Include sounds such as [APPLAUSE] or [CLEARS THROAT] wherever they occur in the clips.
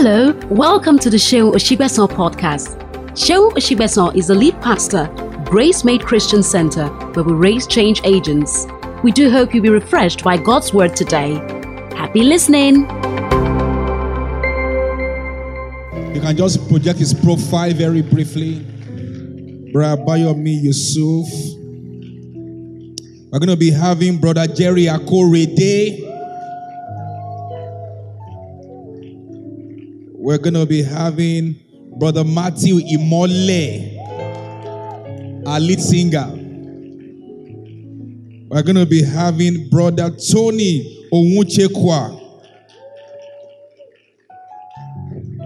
Hello, welcome to the Seun Osigbesan podcast. Seun Osigbesan is the lead pastor, Gracemade Christian Center, where we raise change agents. We do hope you'll be refreshed by God's word today. Happy listening. You can just project his profile very briefly. Brother Bayomi Yusuf. We're going to be having Brother Jerry Akorede. We're going to be having Brother Matthew Imole, our lead singer. We're going to be having Brother Tony Onwuchekwa.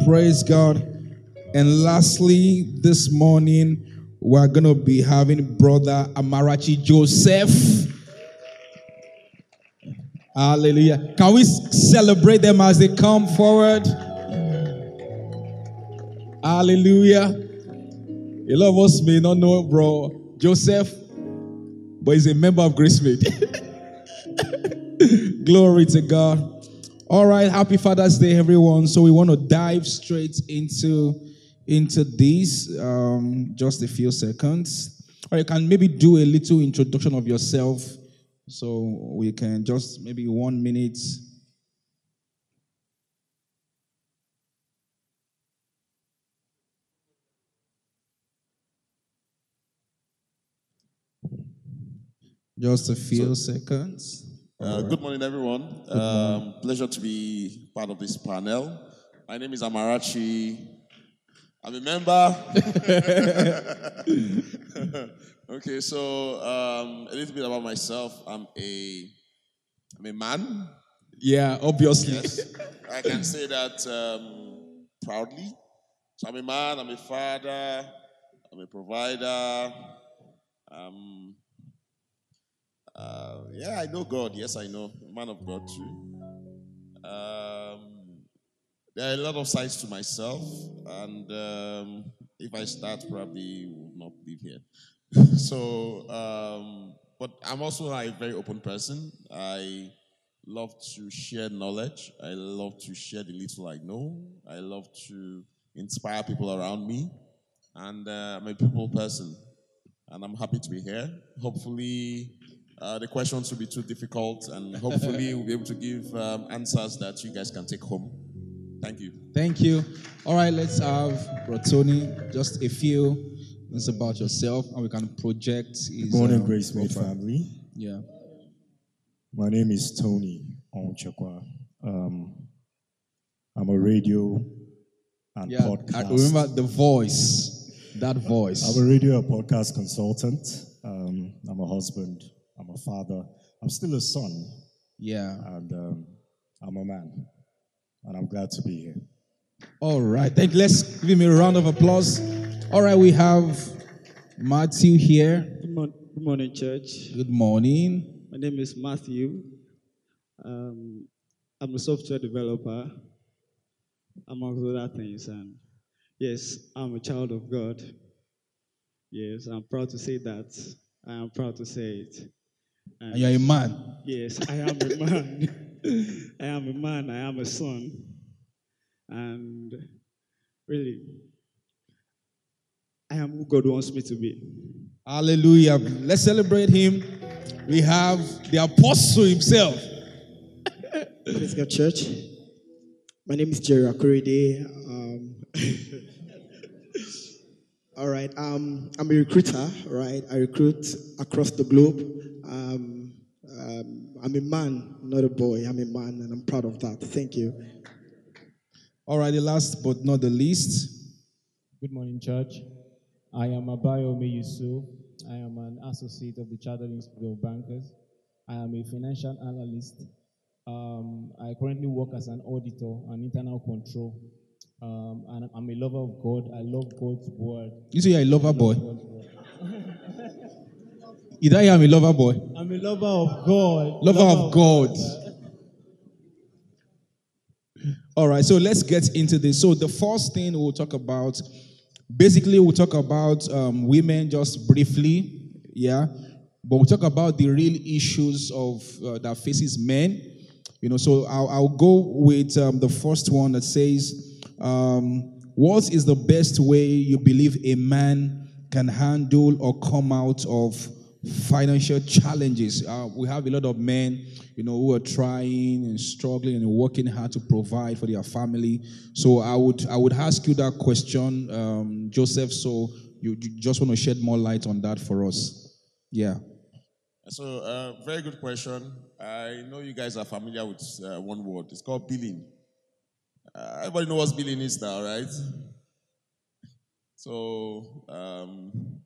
Praise God. And lastly, this morning, we're going to be having Brother Amarachi Joseph. Hallelujah. Can we celebrate them as they come forward? Hallelujah. A lot of us may not know, bro, Joseph, but he's a member of Gracemade. [LAUGHS] Glory to God. All right, happy Father's Day, everyone. So we want to dive straight into into this, um, just a few seconds. Or you can maybe do a little introduction of yourself, so we can just maybe one minute. Just a few seconds. Uh, good morning, everyone. Um, pleasure to be part of this panel. My name is Amarachi. I'm a member. [LAUGHS] okay, so um, a little bit about myself. I'm a, I'm a man. Yeah, obviously. Yes, I can say that um, proudly. So I'm a man. I'm a father. I'm a provider. Um, uh, yeah, I know God. Yes, I know. Man of God, too. Um, there are a lot of sides to myself, and um, if I start, probably will not live here. [LAUGHS] so, um, but I'm also a very open person. I love to share knowledge. I love to share the little I know. I love to inspire people around me, and uh, I'm a people person, and I'm happy to be here. Hopefully. Uh, the questions will be too difficult, and hopefully, we'll be able to give um, answers that you guys can take home. Thank you. Thank you. All right, let's have Bro Tony, just a few things about yourself, and we can project. His, Good morning, um, Gracemade family. Yeah. My name is Tony Onwuchekwa. Um, I'm a radio and Yeah. podcast. I remember the voice. That voice. I'm a radio and podcast consultant. Um, I'm a husband. I'm a father. I'm still a son, Yeah. and um, I'm a man. And I'm glad to be here. All right. Thank you. Let's give him a round of applause. All right, we have Matthew here. Good, mon- good morning, church. Good morning. My name is Matthew. Um, I'm a software developer, among other things. And yes, I'm a child of God. Yes, I'm proud to say that. I am proud to say it. And And you're a man. yes, I am a man. [LAUGHS] I am a man. I am a son. And really, I am who God wants me to be. Hallelujah. Let's celebrate him. We have the apostle himself. Praise God, church. My name is Jerry Akorede. Um, [LAUGHS] all right. Um, I'm a recruiter, right? I recruit across the globe. Um, um, I'm a man, not a boy. I'm a man, and I'm proud of that. Thank you. All right, the last but not the least. Good morning, church. I am Abayomi Yusuf. I am an associate of the Chartered Institute of Bankers. I am a financial analyst. Um, I currently work as an auditor and internal control. Um, and I'm a lover of God. I love God's word. You say you're a lover boy. Either I am a lover boy. I'm a lover of God. Lover of God. All right, so let's get into this. So the first thing we'll talk about, basically, we'll talk about um, women just briefly, yeah. But we'll talk about the real issues of uh, that faces men. You know, so I'll, I'll go with um, the first one that says, Um, what is the best way you believe a man can handle or come out of financial challenges? Uh, we have a lot of men, you know, who are trying and struggling and working hard to provide for their family. So I would I would ask you that question, um, Joseph. So you, you just want to shed more light on that for us? Yeah. So, uh, very good question. I know you guys are familiar with uh, one word. It's called billing. Uh, everybody knows what billing is now, right? So, um,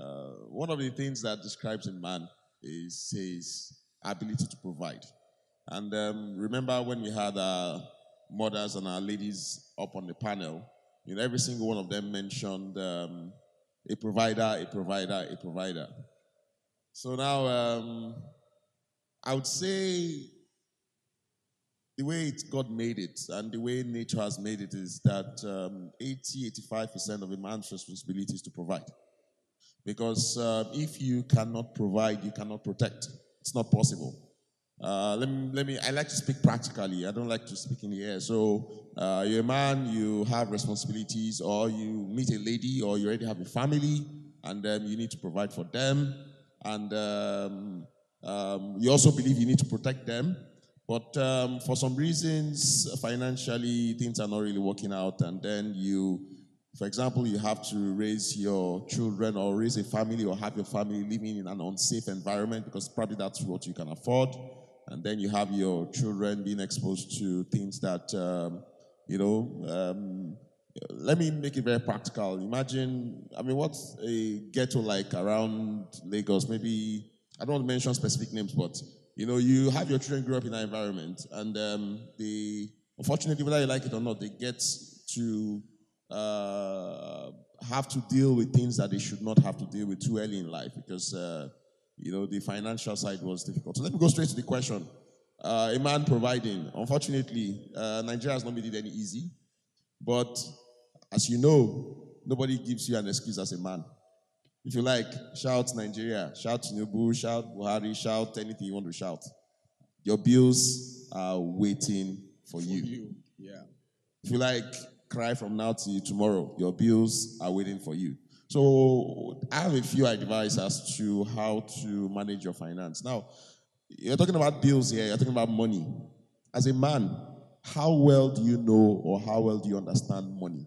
uh, one of the things that describes a man is his ability to provide. And um, remember when we had our mothers and our ladies up on the panel, you know, every single one of them mentioned um, a provider, a provider, a provider. So now, um, I would say the way God made it and the way nature has made it is that um, 80 85% of a man's responsibility is to provide. Because uh, if you cannot provide, you cannot protect. It's not possible. Uh, let, me, let me, I like to speak practically. I don't like to speak in the air. So, uh, you're a man, you have responsibilities, or you meet a lady, or you already have a family, and um, you need to provide for them. And um, um, you also believe you need to protect them. But um, for some reasons, financially, things are not really working out. And then you, for example, you have to raise your children or raise a family or have your family living in an unsafe environment because probably that's what you can afford. And then you have your children being exposed to things that, um, you know, um, let me make it very practical. Imagine, I mean, what's a ghetto like around Lagos? Maybe, I don't want to mention specific names, but, you know, you have your children grow up in that environment, and um, they, unfortunately, whether you like it or not, they get to uh, have to deal with things that they should not have to deal with too early in life because, uh, you know, the financial side was difficult. So let me go straight to the question. Uh, a man providing. Unfortunately, uh, Nigeria has not made it any easy. But as you know, nobody gives you an excuse as a man. If you like, shout Nigeria, shout Tinubu, shout Buhari, shout anything you want to shout. Your bills are waiting for, you. you. Yeah. If you like, cry from now to tomorrow. Your bills are waiting for you. So I have a few advice as to how to manage your finance. Now, you're talking about bills here, you're talking about money. As a man, how well do you know or how well do you understand money?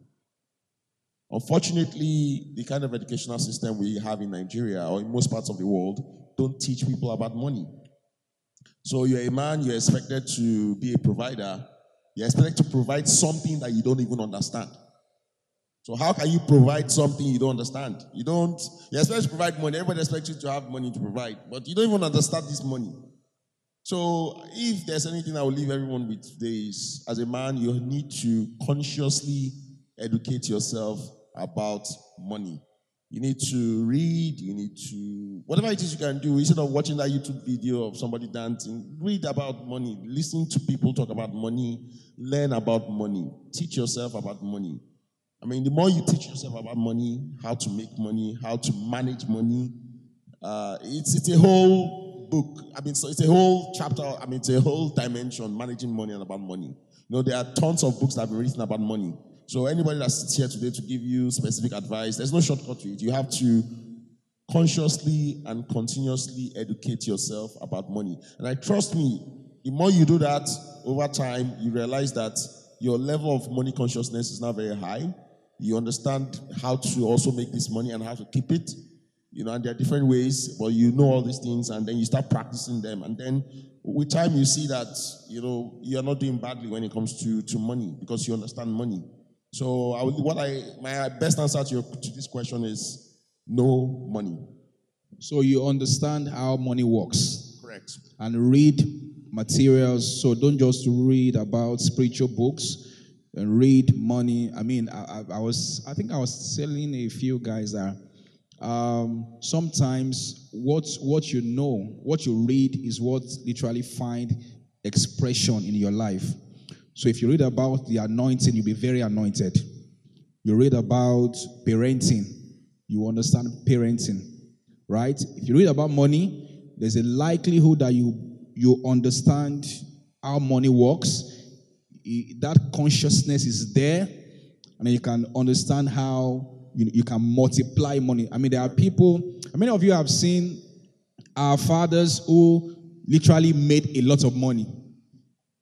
Unfortunately, the kind of educational system we have in Nigeria or in most parts of the world don't teach people about money. So you're a man, you're expected to be a provider, you're expected to provide something that you don't even understand. So how can you provide something you don't understand? You don't, you're expected to provide money. Everybody expects you to have money to provide, but you don't even understand this money. So if there's anything I will leave everyone with today is, as a man, you need to consciously educate yourself about money. You need to read, you need to, whatever it is you can do, instead of watching that YouTube video of somebody dancing, read about money, listen to people talk about money, learn about money, teach yourself about money. I mean, the more you teach yourself about money, how to make money, how to manage money, uh, it's, it's a whole book. I mean, so it's a whole chapter, I mean, it's a whole dimension, managing money and about money. You know, there are tons of books that have been written about money. So anybody that sits here today to give you specific advice, there's no shortcut to it. You have to consciously and continuously educate yourself about money. And I trust me, the more you do that over time, you realize that your level of money consciousness is now very high. You understand how to also make this money and how to keep it. You know, and there are different ways, but you know all these things, and then you start practicing them. And then with time, you see that, you know, you're not doing badly when it comes to, to money because you understand money. So, I would, what I my best answer to, your, to this question is no money. So you understand how money works. Correct. And read materials. So don't just read about spiritual books and read money. I mean, I, I, I was, I think I was telling a few guys that um, sometimes what what you know, what you read, is what literally find expression in your life. So if you read about the anointing, you'll be very anointed. You read about parenting, you understand parenting, right? If you read about money, there's a likelihood that you you understand how money works. that consciousness is there, and you can understand how you, you can multiply money. I mean, there are people, many of you have seen our fathers who literally made a lot of money?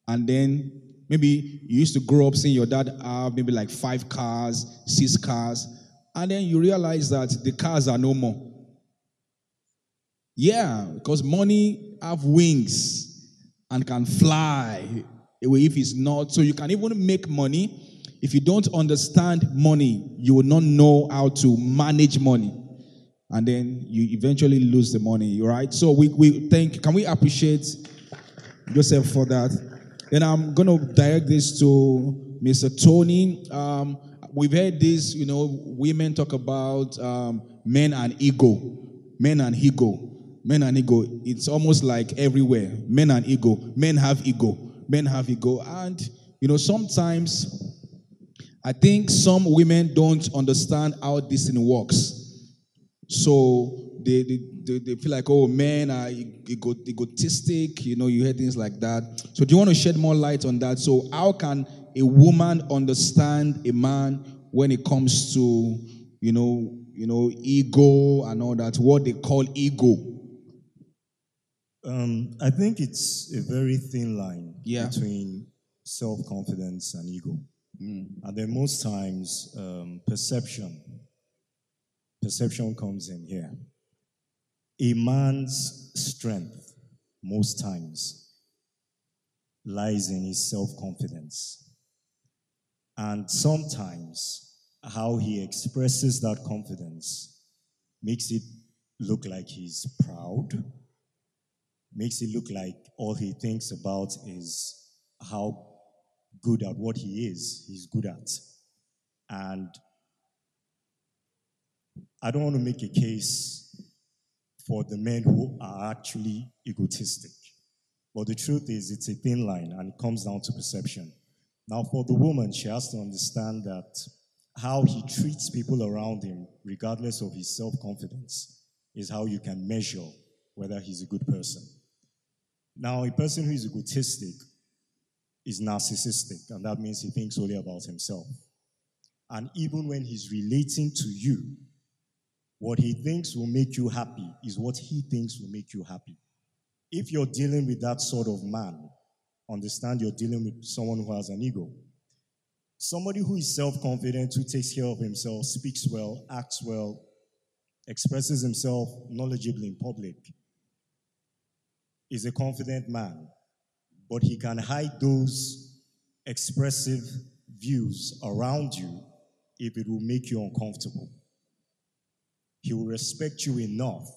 And then maybe you used to grow up seeing your dad have maybe like five cars, six cars, and then you realize that the cars are no more. Yeah, because money have wings and can fly away if it's not. So you can even make money. If you don't understand money, you will not know how to manage money. And then you eventually lose the money, right? So we, we think, can we appreciate yourself for that? Then I'm going to direct this to Mr. Tony. Um, we've heard this, you know, women talk about um, men and ego, men and ego, men and ego. It's almost like everywhere. Men and ego. Men have ego. Men have ego. And, you know, sometimes I think some women don't understand how this thing works. So they, they, they, they feel like, oh, men are ego, egotistic. You know, you hear things like that. So do you want to shed more light on that? So how can a woman understand a man when it comes to, you know, you know, ego and all that? What they call ego. Um, I think it's a very thin line Yeah. between self confidence and ego. And then most times, um, perception, perception comes in here. A man's strength, most times, lies in his self confidence. And sometimes, how he expresses that confidence makes it look like he's proud makes it look like all he thinks about is how good at what he is, he's good at. And I don't want to make a case for the men who are actually egotistic. But the truth is, it's a thin line and it comes down to perception. Now, for the woman, she has to understand that how he treats people around him, regardless of his self confidence, is how you can measure whether he's a good person. Now, a person who is egotistic is narcissistic, and that means he thinks only about himself. And even when he's relating to you, what he thinks will make you happy is what he thinks will make you happy. If you're dealing with that sort of man, understand you're dealing with someone who has an ego. Somebody who is self confident, who takes care of himself, speaks well, acts well, expresses himself knowledgeably in public, is a confident man, but he can hide those expressive views around you if it will make you uncomfortable. He will respect you enough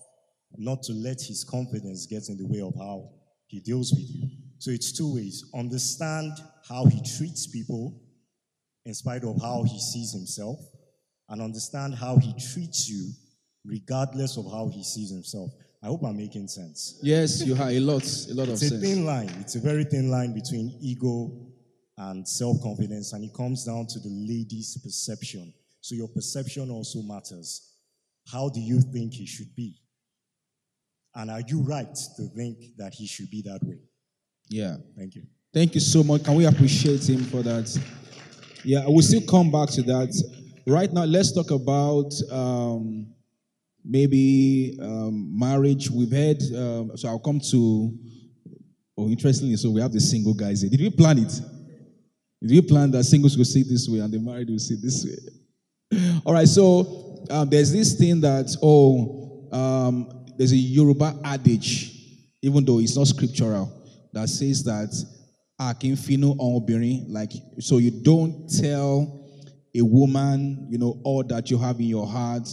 not to let his confidence get in the way of how he deals with you. So it's two ways understand how he treats people in spite of how he sees himself, and understand how he treats you regardless of how he sees himself. I hope I'm making sense. Yes, you have a lot, a lot of sense. It's a thin line. It's a very thin line between ego and self confidence, and it comes down to the lady's perception. So your perception also matters. How do you think he should be? And are you right to think that he should be that way? Yeah. Thank you. Thank you so much. Can we appreciate him for that? Yeah, I will still come back to that. Right now, let's talk about um, maybe um, marriage. We've had, um, so I'll come to, oh, interestingly, so we have the single guys here. Did we plan it? Did we plan that singles will sit this way and the married will sit this way? All right, so um, there's this thing that, oh, um, there's a Yoruba adage, even though it's not scriptural, that says that akínfinú ọmọbìnrin like so you don't tell a woman you know all that you have in your heart.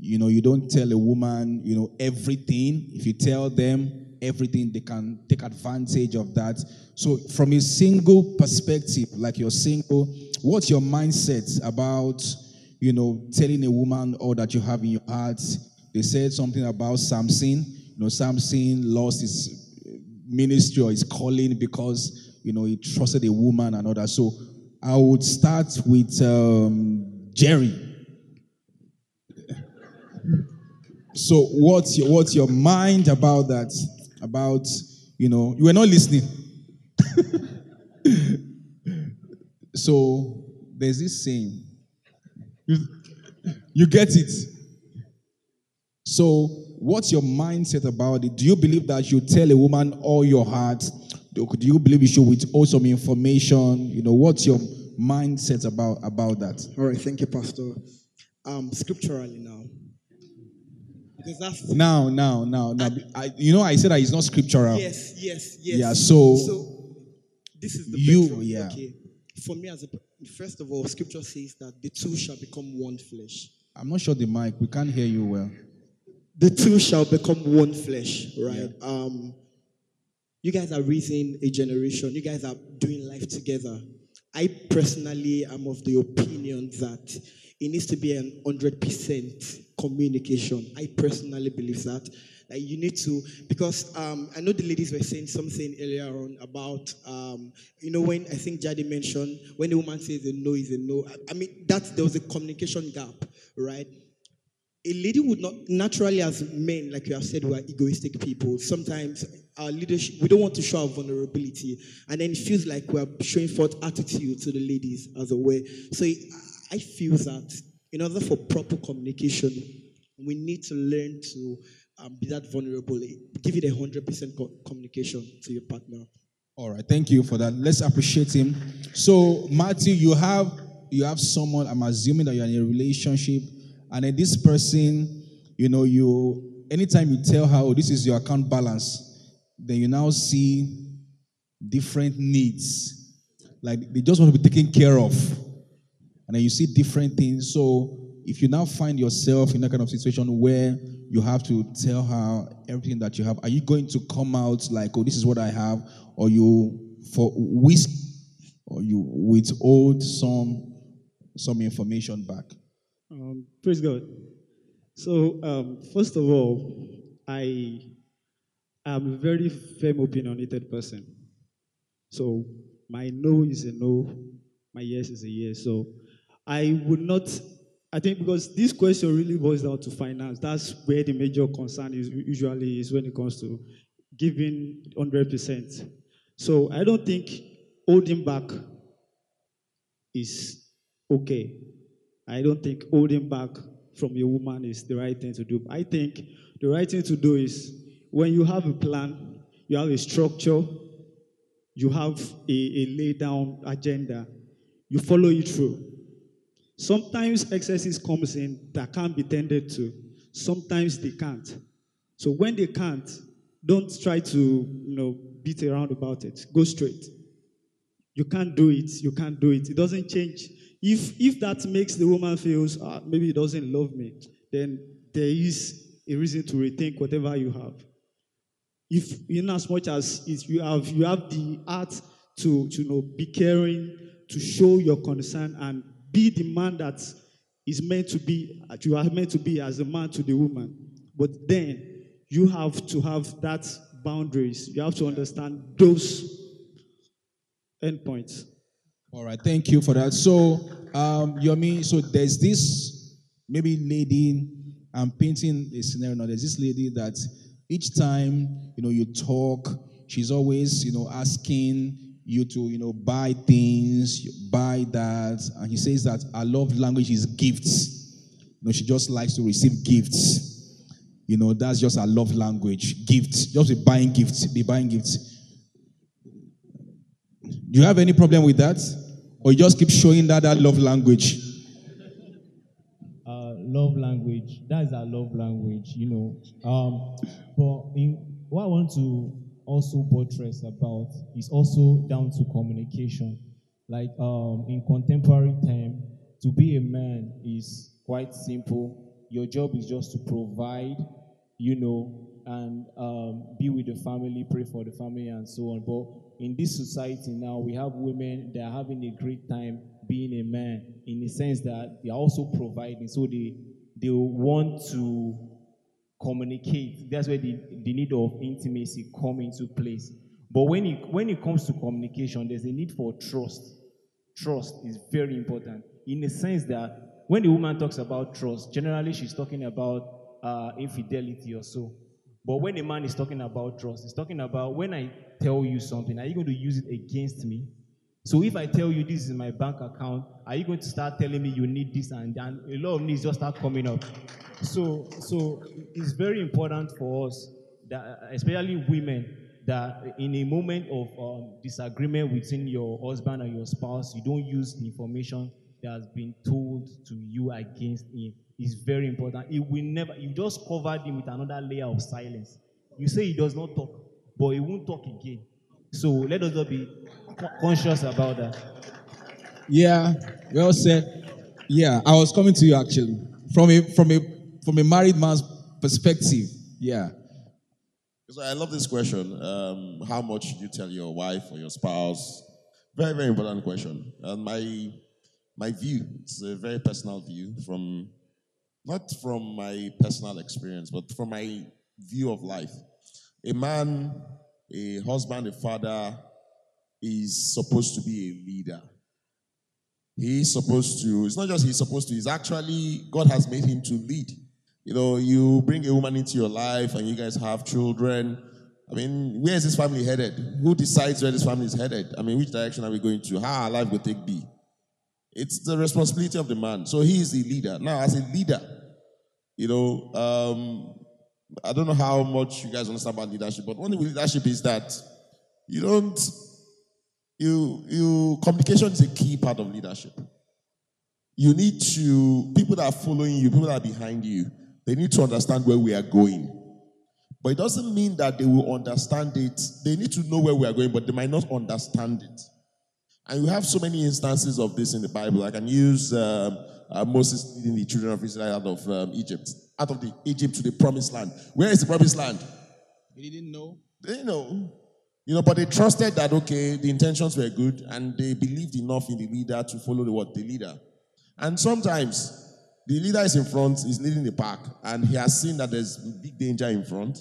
You know you don't tell a woman you know everything. If you tell them everything they can take advantage of that. So from a single perspective like you're single what's your mindset about you know telling a woman all that you have in your heart they said something about samson you know samson lost his ministry or his calling because you know he trusted a woman and all that. So I would start with um, Jerry. So what's your what's your mind about that? About you know you were not listening. [LAUGHS] So there's this saying. You, get it. So what's your mindset about it? Do you believe that you tell a woman all your heart? Do you believe you should withhold some information? You know, what's your mindset about about that? All right, thank you, Pastor. Um, scripturally now, because that's Now, now, now, now. I, you know, I said that it's not scriptural. yes, yes, yes. Yeah, so- so this is the You- bedrock, yeah. Okay, for me as a first of all, Scripture says that the two shall become one flesh. I'm not sure the mic. We can't hear you well. the two shall become one flesh, right? Um, you guys are raising a generation. You guys are doing life together. I personally am of the opinion that it needs to be an hundred percent communication. I personally believe that. Like you need to, because um, I know the ladies were saying something earlier on about, um, you know, when I think Jadi mentioned when a woman says a no is a no. I, I mean, that there was a communication gap, right? a lady would not naturally as men like you have said we are egoistic people sometimes our leadership we don't want to show our vulnerability and then it feels like we're showing forth attitude to the ladies as a way so i feel that in order for proper communication we need to learn to um, be that vulnerable give it a 100% co- communication to your partner All right, thank you for that. Let's appreciate him. So, Matthew, you have you have someone. I'm assuming that you're in a relationship, and then this person, you know, you anytime you tell her, "Oh, this is your account balance," then you now see different needs, like they just want to be taken care of, and then you see different things. So, if you now find yourself in that kind of situation where you have to tell her everything that you have, are you going to come out like, "Oh, this is what I have," or you for whisk, or you withhold some some information back? Um, praise God. So, um, first of all, I am a very firm opinionated person. So, my no is a no, my yes is a yes. So, I would not, I think because this question really boils down to finance. That's where the major concern is usually is when it comes to giving 100%. So, I don't think holding back is okay. I don't think holding back from your woman is the right thing to do. I think the right thing to do is when you have a plan, you have a structure, you have a, a laid down agenda, you follow it through. Sometimes excesses comes in that can't be tended to. Sometimes they can't. So when they can't, don't try to you know beat around about it. Go straight. You can't do it. You can't do it. It doesn't change. If if that makes the woman feels ah, maybe he doesn't love me, then there is a reason to rethink whatever you have. If in as much as if you have you have the art to, to you know be caring, to show your concern and be the man that is meant to be you are meant to be as a man to the woman. But then you have to have that boundaries. You have to understand those endpoints. All right, thank you for that. So, um, Yomi, so there's this maybe lady, I'm painting a scenario. There's this lady that each time, you know, you talk, she's always, you know, asking you to, you know, buy things, buy that. And he says that our love language is gifts. You know, she just likes to receive gifts. You know, that's just our love language. Gifts. Just be buying gifts, be buying gifts. Do you have any problem with that? Or you just keep showing that that love language? uh, love language. That is our love language, you know. Um, but in, what I want to also buttress about is also down to communication. Like um, in contemporary time, to be a man is quite simple. Your job is just to provide, you know, and um, be with the family, pray for the family, and so on. But in this society now, we have women that are having a great time being a man in the sense that they are also providing. So they they want to communicate. That's where the, the need of intimacy come into place. But when it when it comes to communication, there's a need for trust. Trust is very important in the sense that when the woman talks about trust, generally she's talking about uh, infidelity or so. But when a man is talking about trust, he's talking about when I tell you something, are you going to use it against me? So if I tell you this is my bank account, are you going to start telling me you need this and then a lot of needs just start coming up? So so it's very important for us that especially women that in a moment of um, disagreement within your husband and your spouse, you don't use the information that has been told to you against him. It's very important. It will never. You just covered him with another layer of silence. You say he does not talk, but he won't talk again. So let us not be conscious about that. Yeah, well said. Yeah, I was coming to you actually from a from a from a married man's perspective. Yeah, So I love this question. Um, how much you tell your wife or your spouse? Very, very important question. And my my view, it's a very personal view from not from my personal experience, but from my view of life. A man, a husband, a father is supposed to be a leader. He's supposed to, it's not just he's supposed to, he's actually, God has made him to lead. You know, you bring a woman into your life and you guys have children. I mean, where is this family headed? Who decides where this family is headed? I mean, which direction are we going to? How our life will take be? It's the responsibility of the man. So he is the leader. Now, as a leader, you know, um, I don't know how much you guys understand about leadership, but one thing with leadership is that you don't, you, you, communication is a key part of leadership. You need to, people that are following you, people that are behind you, they need to understand where we are going. But it doesn't mean that they will understand it. They need to know where we are going, but they might not understand it. And we have so many instances of this in the Bible. I can use um, uh, Moses leading the children of Israel out of um, Egypt, out of the Egypt to the promised land. Where is the promised land? They didn't know. They didn't know. You know, but they trusted that okay, the intentions were good, and they believed enough in the leader to follow the what the leader. And sometimes the leader is in front, he's leading the pack, and he has seen that there's big danger in front.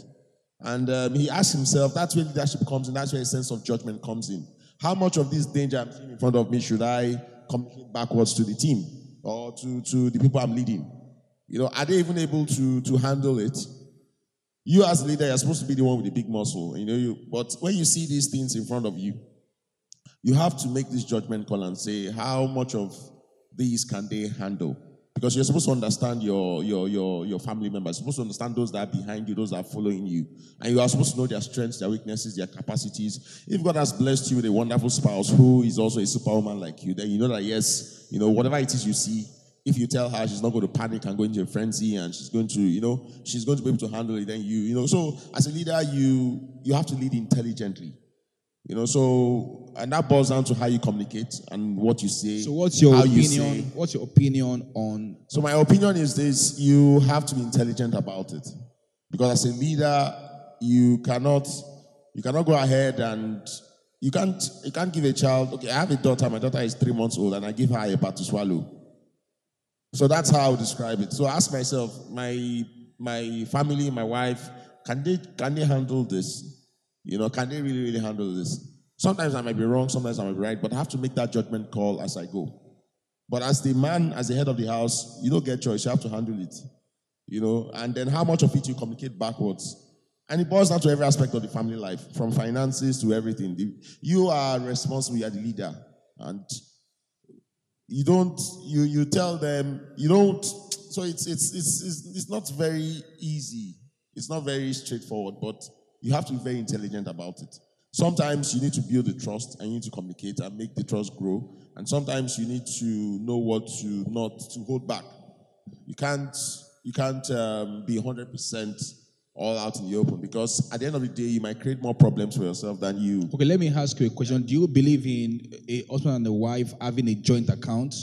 And um, he asks himself, that's where leadership comes in, that's where a sense of judgment comes in. How much of this danger I'm seeing in front of me should I communicate backwards to the team or to, to the people I'm leading? You know, are they even able to, to handle it? You as a leader, you're supposed to be the one with the big muscle, you know. You, but when you see these things in front of you, you have to make this judgment call and say, how much of these can they handle? Because you're supposed to understand your, your, your, your family members. You're supposed to understand those that are behind you, those that are following you. And you are supposed to know their strengths, their weaknesses, their capacities. If God has blessed you with a wonderful spouse who is also a superwoman like you, then you know that yes, you know, whatever it is you see, if you tell her she's not going to panic and go into a frenzy and she's going to, you know, she's going to be able to handle it, then you, you know, so as a leader, you you have to lead intelligently. You know, so and that boils down to how you communicate and what you say. So, what's your how you opinion? What's your opinion on? So my opinion is this: you have to be intelligent about it, because as a leader, you cannot you cannot go ahead and you can't you can't give a child. Okay, I have a daughter. My daughter is three months old, and I give her a part to swallow. So that's how I would describe it. So I ask myself, my my family, my wife, can they can they handle this? You know, can they really really handle this? Sometimes I might be wrong, sometimes I might be right, but I have to make that judgment call as I go. But as the man, as the head of the house, you don't get choice. You have to handle it. You know, and then how much of it you communicate backwards. And it boils down to every aspect of the family life, from finances to everything. You are responsible, you are the leader. And you don't, you you tell them, you don't, so it's it's it's it's, it's not very easy. It's not very straightforward, but you have to be very intelligent about it. Sometimes you need to build the trust and you need to communicate and make the trust grow. And sometimes you need to know what to not to hold back. You can't you can't um, be 100% all out in the open because at the end of the day you might create more problems for yourself than you. Okay, let me ask you a question. Do you believe in a husband and a wife having a joint account?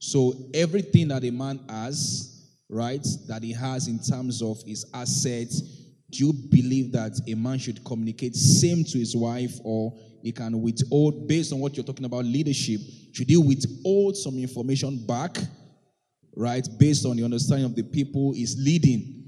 So everything that a man has, right, that he has in terms of his assets, do you believe that a man should communicate same to his wife or he can withhold based on what you're talking about leadership? Should he withhold some information back, right, based on the understanding of the people he's leading?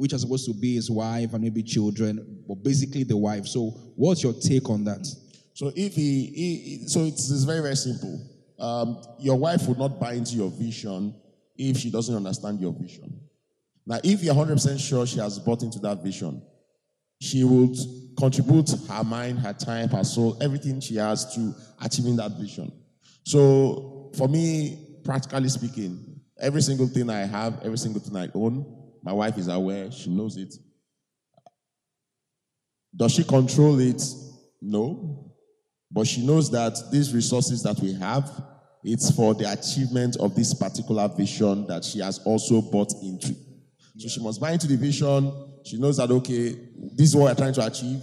which are supposed to be his wife and maybe children, but basically the wife. So, what's your take on that? So if he, he so it's, it's very very simple. Um, your wife would not buy into your vision if she doesn't understand your vision. Now, if you're 100% sure she has bought into that vision, she would contribute her mind, her time, her soul, everything she has to achieving that vision. So for me, practically speaking, every single thing I have, every single thing I own, my wife is aware, she knows it. Does she control it? No. But she knows that these resources that we have, it's for the achievement of this particular vision that she has also bought into. So she must buy into the vision. She knows that, okay, this is what we're trying to achieve,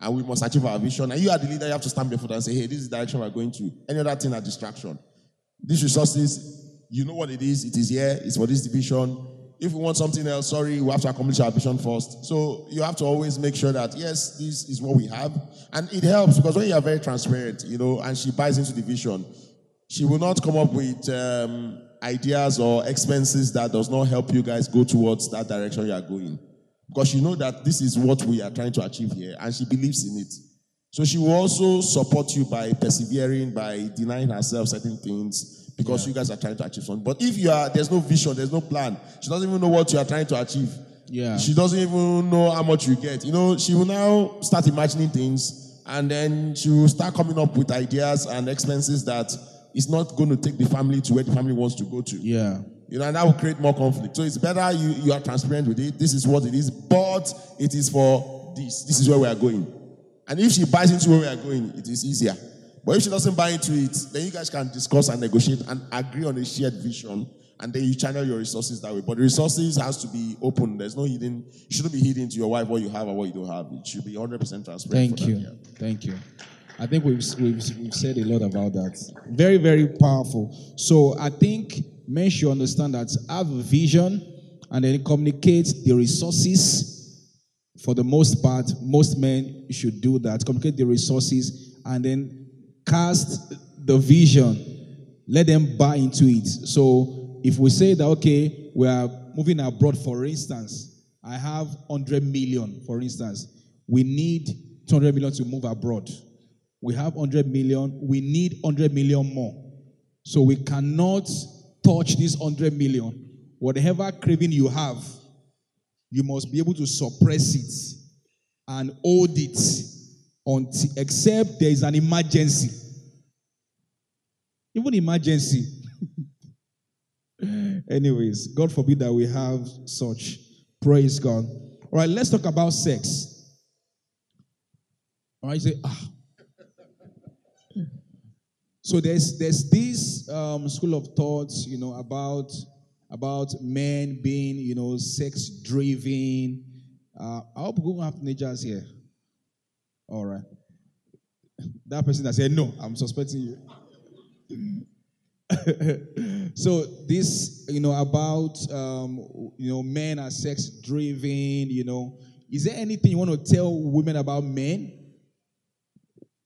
and we must achieve our vision. And you are the leader, you have to stand before and say, hey, this is the direction we're going to. Any other thing are distraction. These resources, you know what it is, it is here, it's for this division. If we want something else, sorry, we have to accomplish our vision first. So you have to always make sure that, yes, this is what we have. And it helps because when you are very transparent, you know, and she buys into the vision, she will not come up with um, ideas or expenses that does not help you guys go towards that direction you are going. Because you know that this is what we are trying to achieve here, and she believes in it. So she will also support you by persevering, by denying herself certain things, because you guys are trying to achieve something. But if you are, there's no vision, there's no plan. She doesn't even know what you are trying to achieve. Yeah. She doesn't even know how much you get. You know, she will now start imagining things, and then she will start coming up with ideas and expenses that is not going to take the family to where the family wants to go to. Yeah. You know, and that will create more conflict. So it's better you, you are transparent with it. This is what it is, but it is for this. This is where we are going. And if she buys into where we are going, it is easier. But if she doesn't buy into it, then you guys can discuss and negotiate and agree on a shared vision, and then you channel your resources that way. But the resources has to be open. There's no hidden. Shouldn't be hidden to your wife what you have or what you don't have. It should be 100% transparent. Thank you. Thank you. I think we've, we've, we've said a lot about that. Very, very powerful. So I think men should understand that have a vision and then communicate the resources. For the most part, most men should do that. Communicate the resources and then cast the vision. Let them buy into it. So if we say that, okay, we are moving abroad, for instance, I have 100 million, for instance. We need 200 million to move abroad. We have 100 million. We need 100 million more. So we cannot touch this 100 million. Whatever craving you have, you must be able to suppress it and hold it until, except there is an emergency. Even emergency. [LAUGHS] Anyways, God forbid that we have such. Praise God. All right, let's talk about sex. All right, say, ah. So there's there's this um, school of thoughts, you know, about about men being, you know, sex driven. Uh, I hope we don't have teenagers here. All right. That person that said no, I'm suspecting you. [LAUGHS] so this, you know, about um, you know, men are sex driven. You know, is there anything you want to tell women about men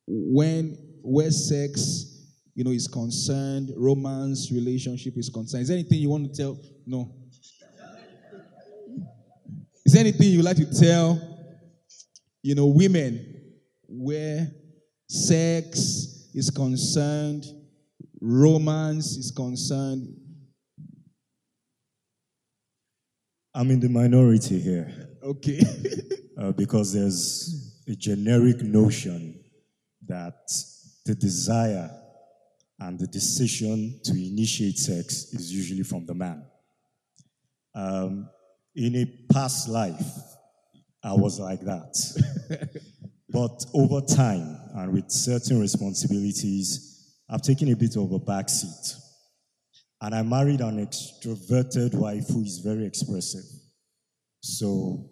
when where sex, you know, is concerned, romance, relationship is concerned? Is there anything you want to tell? No. Is there anything you like to tell, you know, women where sex is concerned, romance is concerned? I'm in the minority here Okay. [LAUGHS] uh, because there's a generic notion that the desire and the decision to initiate sex is usually from the man. Um, in a past life, I was like that. [LAUGHS] but over time and with certain responsibilities, I've taken a bit of a back seat. And I married an extroverted wife who is very expressive. So,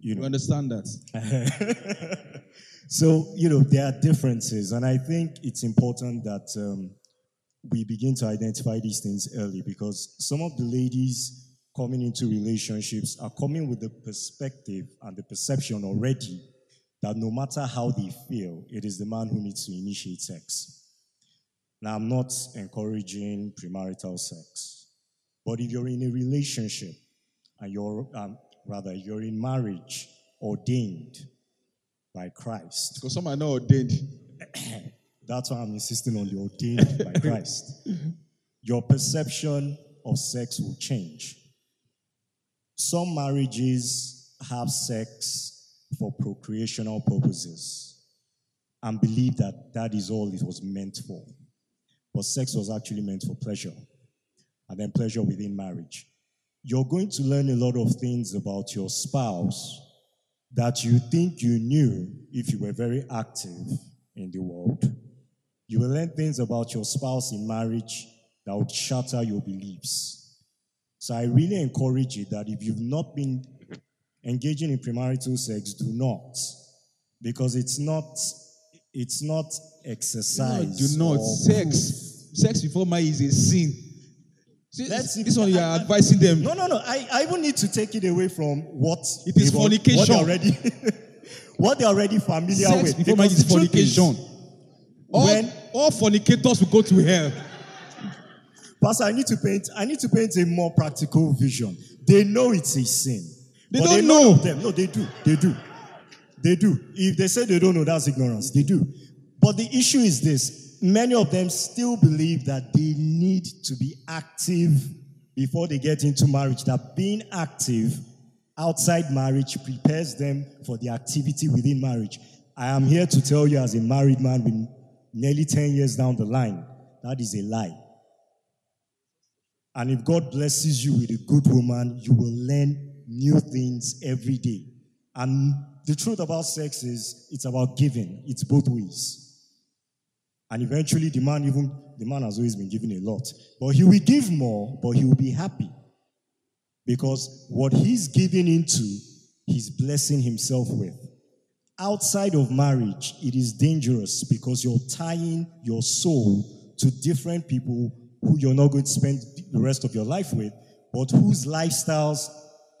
you know. you understand that? [LAUGHS] so, you know, there are differences, and I think it's important that um, we begin to identify these things early because some of the ladies coming into relationships are coming with the perspective and the perception already that no matter how they feel, it is the man who needs to initiate sex. Now, I'm not encouraging premarital sex, but if you're in a relationship and you're, um, rather, you're in marriage ordained by Christ, Because some are not ordained. [CLEARS THROAT] that's why I'm insisting on the ordained by [LAUGHS] Christ. Your perception of sex will change. Some marriages have sex for procreational purposes and believe that that is all it was meant for. But sex was actually meant for pleasure, and then pleasure within marriage. You're going to learn a lot of things about your spouse that you think you knew if you were very active in the world. You will learn things about your spouse in marriage that would shatter your beliefs. So I really encourage you that if you've not been engaging in premarital sex, do not. Because it's not it's not No, exercise. do not. Sex. Sex before marriage is a sin. See, Let's this one you are [LAUGHS] advising them. No, no, no. I, I even need to take it away from what It is fornication. [LAUGHS] What they're already, what they're already familiar Sex with. before marriage is the truth is, fornication. All, when- all fornicators will go to hell. [LAUGHS] Pastor, I need to paint. I need to paint a more practical vision. They know it's a sin. They don't none know. Them. No, they do. They do. They do. If they say they don't know, that's ignorance. They do. But the issue is this: many of them still believe that they need to be active before they get into marriage. That being active outside marriage prepares them for the activity within marriage. I am here to tell you, as a married man with nearly 10 years down the line, that is a lie. And if God blesses you with a good woman, you will learn new things every day. And the truth about sex is it's about giving. It's both ways. And eventually the man even the man has always been giving a lot. But he will give more, but he will be happy. Because what he's giving into, he's blessing himself with. Outside of marriage, it is dangerous because you're tying your soul to different people who you're not going to spend the rest of your life with, but whose lifestyles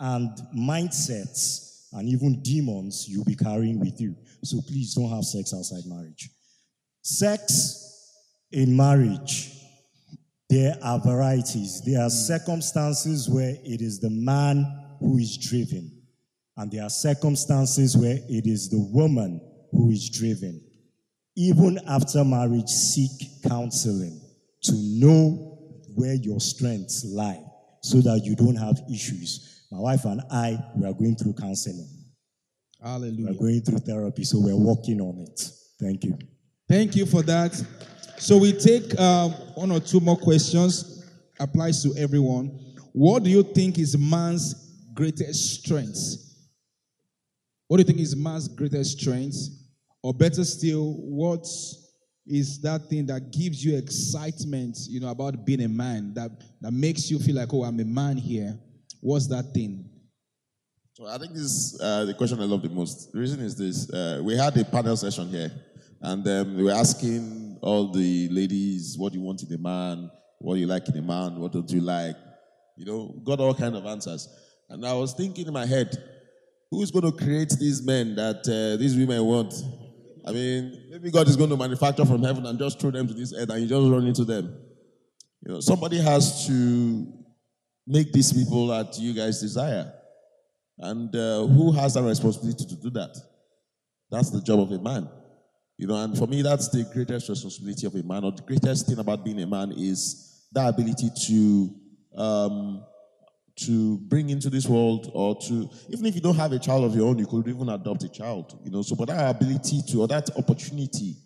and mindsets and even demons you'll be carrying with you. So please don't have sex outside marriage. Sex in marriage, there are varieties. There are circumstances where it is the man who is driven, and there are circumstances where it is the woman who is driven. Even after marriage, seek counseling to know where your strengths lie so that you don't have issues. My wife and I, we are going through counseling. Hallelujah. We're going through therapy, so we're working on it. Thank you. Thank you for that. So we take um, one or two more questions. Applies to everyone. What do you think is man's greatest strength? What do you think is man's greatest strength? Or better still, what is that thing that gives you excitement, you know, about being a man that that makes you feel like, oh, I'm a man here? What's that thing? So I think this is uh, the question I love the most. The reason is this: uh, we had a panel session here, and um, they were asking all the ladies, "What you want in a man? What you like in a man? What don't you like?" You know, got all kind of answers. And I was thinking in my head, who's going to create these men that uh, these women want? I mean, maybe God is going to manufacture from heaven and just throw them to this earth, and you just run into them. You know, somebody has to make these people that you guys desire. And uh, who has that responsibility to do that? That's the job of a man. You know, and for me, that's the greatest responsibility of a man, or the greatest thing about being a man is that ability to um, to bring into this world, or to even if you don't have a child of your own, you could even adopt a child. You know, so but that ability to, or that opportunity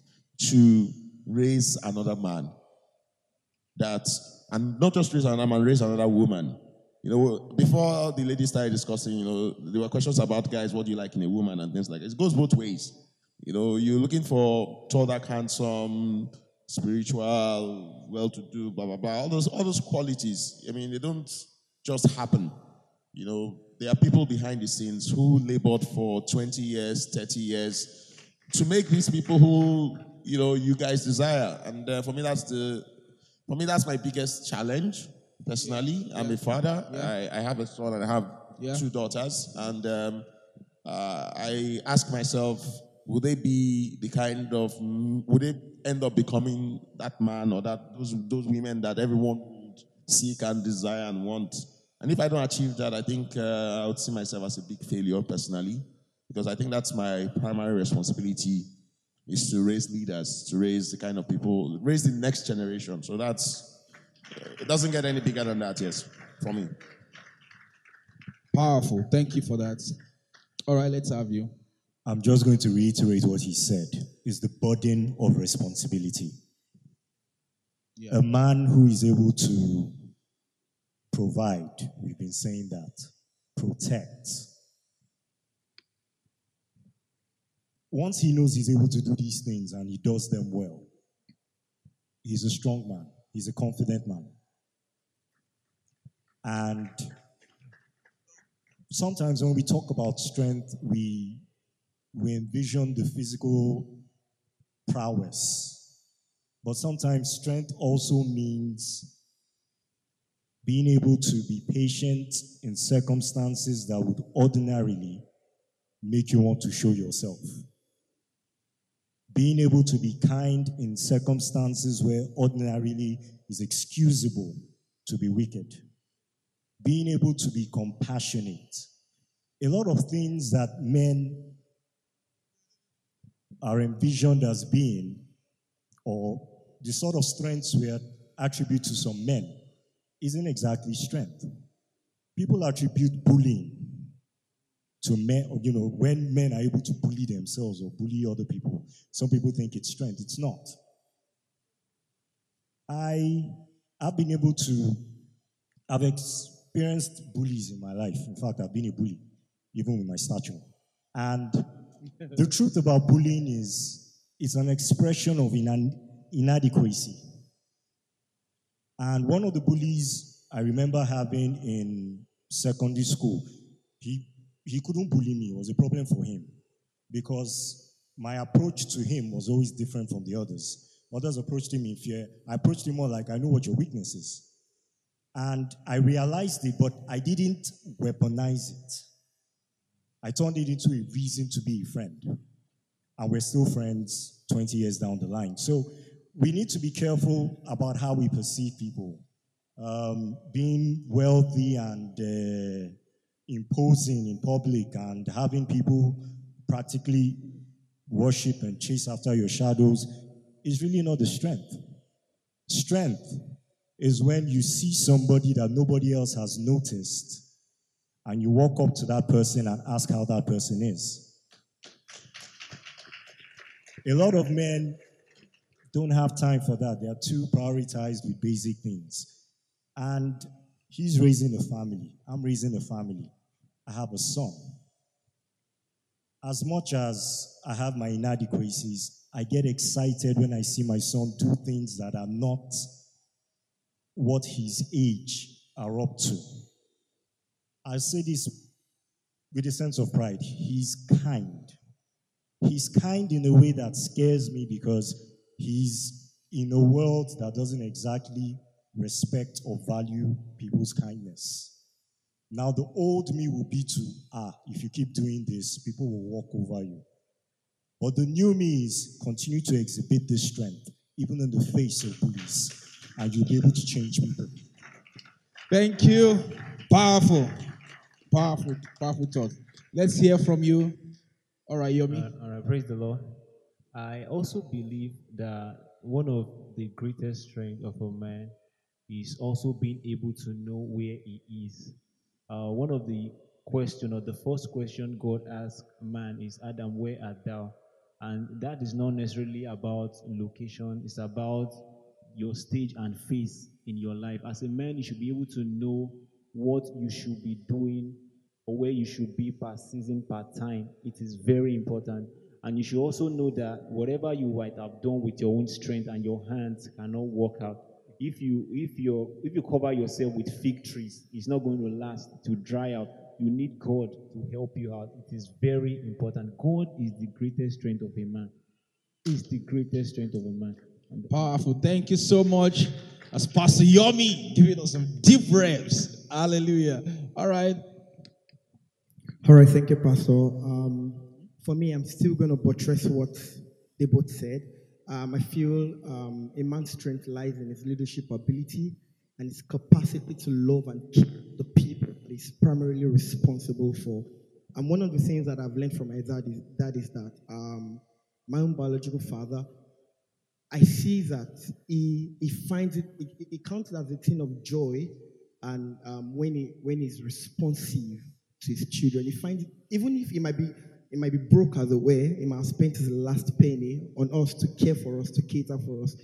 to raise another man, that and not just raise another man, raise another woman. You know, before the ladies started discussing, you know, there were questions about guys, what do you like in a woman and things like that. It goes both ways. You know, you're looking for tall, dark, handsome, spiritual, well-to-do, blah blah blah. All those, all those qualities. I mean, they don't just happen. You know, there are people behind the scenes who labored for 20 years, 30 years to make these people who you know you guys desire. And uh, for me, that's the for me that's my biggest challenge. Personally, I'm a father. I, I have a son and I have Yeah. two daughters, and um, uh, I ask myself, would they be the kind of would they end up becoming that man or that those those women that everyone would seek and desire and want? And if I don't achieve that, I think uh, I would see myself as a big failure personally, because I think that's my primary responsibility is to raise leaders, to raise the kind of people, raise the next generation. So that's it doesn't get any bigger than that, yes, for me. Powerful. Thank you for that. All right, let's have you. I'm just going to reiterate what he said, is the burden of responsibility. A man who is able to provide, we've been saying that, protect. Once he knows he's able to do these things and he does them well, he's a strong man, he's a confident man. And sometimes when we talk about strength, we, we envision the physical prowess. But sometimes strength also means being able to be patient in circumstances that would ordinarily make you want to show yourself. Being able to be kind in circumstances where ordinarily is excusable to be wicked. Being able to be compassionate. A lot of things that men are envisioned as being, or the sort of strengths we attribute to some men, isn't exactly strength. People attribute bullying to men, you know, when men are able to bully themselves or bully other people. Some people think it's strength. It's not. I have been able to, I've experienced bullies in my life. In fact, I've been a bully, even with my stature. And the truth about bullying is it's an expression of inan- inadequacy. And one of the bullies I remember having in secondary school, he, he couldn't bully me. It was a problem for him because my approach to him was always different from the others. Others approached him in fear. I approached him more like, I know what your weakness is. And I realized it, but I didn't weaponize it. I turned it into a reason to be a friend. And we're still friends 20 years down the line. So we need to be careful about how we perceive people. Um, being wealthy and uh, imposing in public and having people practically worship and chase after your shadows is really not the strength. Strength is when you see somebody that nobody else has noticed and you walk up to that person and ask how that person is. A lot of men don't have time for that. They are too prioritized with basic things. And he's raising a family. I'm raising a family. I have a son. As much as I have my inadequacies, I get excited when I see my son do things that are not what his age are up to. I say this with a sense of pride. He's kind. He's kind in a way that scares me because he's in a world that doesn't exactly respect or value people's kindness. Now, the old me will be to, ah, if you keep doing this, people will walk over you. But the new me is continue to exhibit this strength, even in the face of police, and you'll be able to change people. Thank you. Powerful. Powerful, powerful thought. Let's hear from you. All right, Yomi. Uh, all right, praise the Lord. I also believe that one of the greatest strengths of a man is also being able to know where he is. Uh, one of the question or the first question God asked man is, Adam, where art thou? And that is not necessarily about location, it's about your stage and phase in your life. As a man, you should be able to know what you should be doing or where you should be per season, per time. It is very important. And you should also know that whatever you might have done with your own strength and your hands cannot work out. If you if you if you cover yourself with fig trees, it's not going to last to dry out. You need God to help you out. It is very important. God is the greatest strength of a man. Is the greatest strength of a man. Powerful. Thank you so much. As Pastor Yomi giving us some deep reps. Hallelujah. All right. All right, thank you, Pastor. Um, for me, I'm still going to buttress what they both said. Um, I feel um, a man's strength lies in his leadership ability and his capacity to love and keep the people that he's primarily responsible for. And one of the things that I've learned from my dad is that, is that um, my own biological father, I see that he, he finds it, he, he counts it as a thing of joy and um, when, he, when he's responsive to his children, he finds it, even if he might be he might be broke as a way. He might have spent his last penny on us to care for us, to cater for us.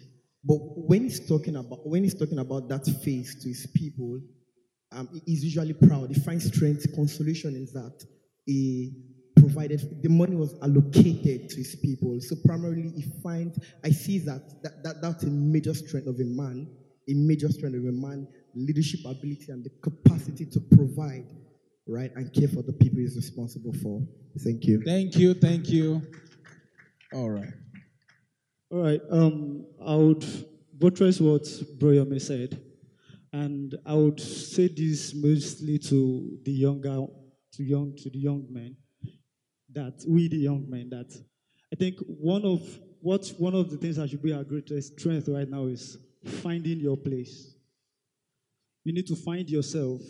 But when he's talking about when he's talking about that faith to his people, um, he's usually proud. He finds strength, consolation in that. He provided the money was allocated to his people. So primarily, he finds I see that, that, that that's a major strength of a man, a major strength of a man, leadership ability and the capacity to provide, right, and care for the people he's responsible for. Thank you. Thank you. Thank you. All right. All right. Um, I would buttress what Bro Yomi said, and I would say this mostly to the younger, to young, to the young men, that we the young men that I think one of what one of the things that should be our greatest strength right now is finding your place. You need to find yourself.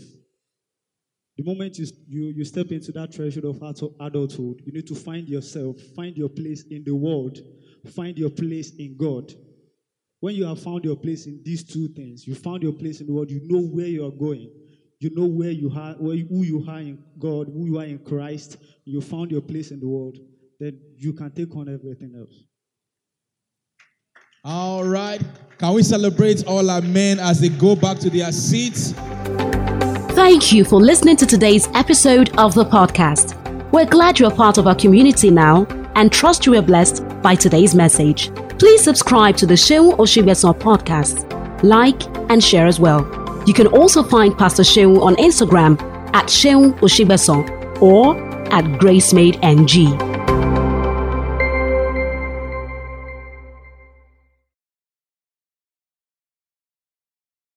The moment you, you, you step into that threshold of adulthood, you need to find yourself, find your place in the world, find your place in God. When you have found your place in these two things, you found your place in the world, you know where you are going, you know where you are, where, who you are in God, who you are in Christ, you found your place in the world, then you can take on everything else. All right. Can we celebrate all our men as they go back to their seats? Thank you for listening to today's episode of the podcast. We're glad you're part of our community now and trust you were blessed by today's message. Please subscribe to the Seun Osigbesan podcast, like, and share as well. You can also find Pastor Seun on Instagram at Seun Osigbesan or at GraceMadeNG.